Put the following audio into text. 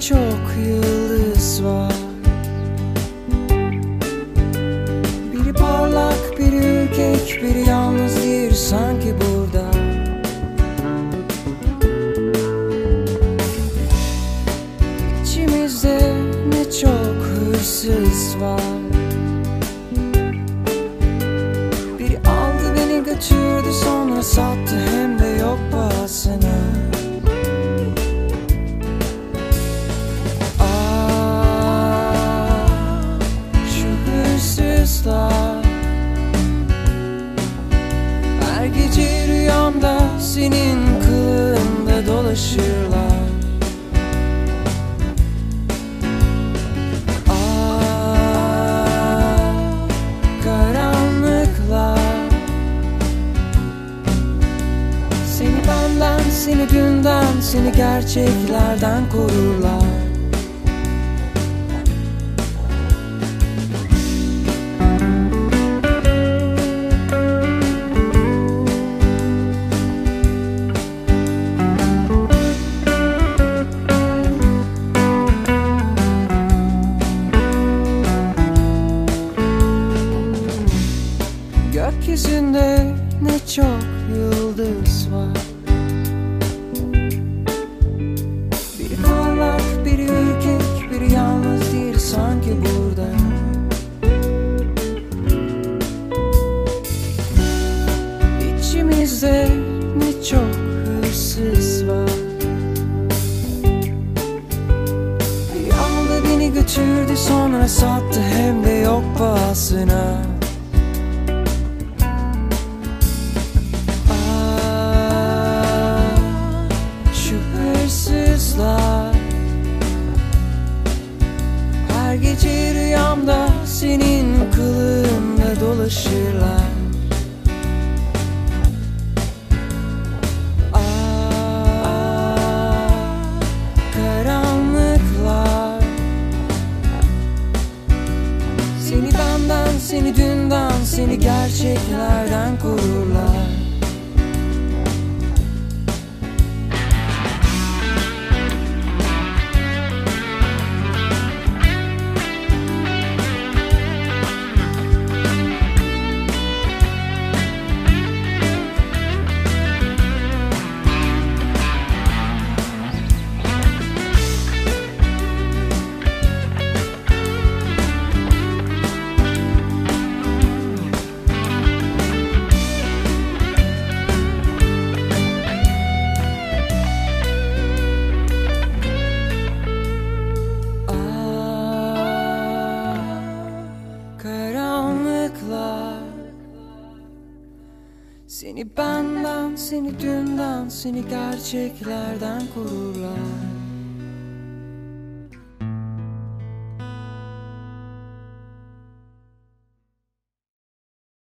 Çok yıldız var. Biri parlak, biri ürkek, biri yalnız diğeri sanki burada. İçimizde ne çok hırsız var. Hırsızlar Her gece rüyamda senin kılığında dolaşırlar. Ah, Seni benden, seni dünden, seni gerçeklerden korurlar Gökyüzünde ne çok yıldız var. Biri parlak, biri ürkek, biri yalnız değil sanki burada. İçimizde ne çok hırsız var. Biri aldı beni götürdü sonra sattı hem de yok pahasına hırsızlar Her gece rüyamda senin kılığında dolaşırlar. Ah, Seni benden, seni dünden, seni gerçeklerden korurlar Seni benden, seni dünden, seni gerçeklerden korurlar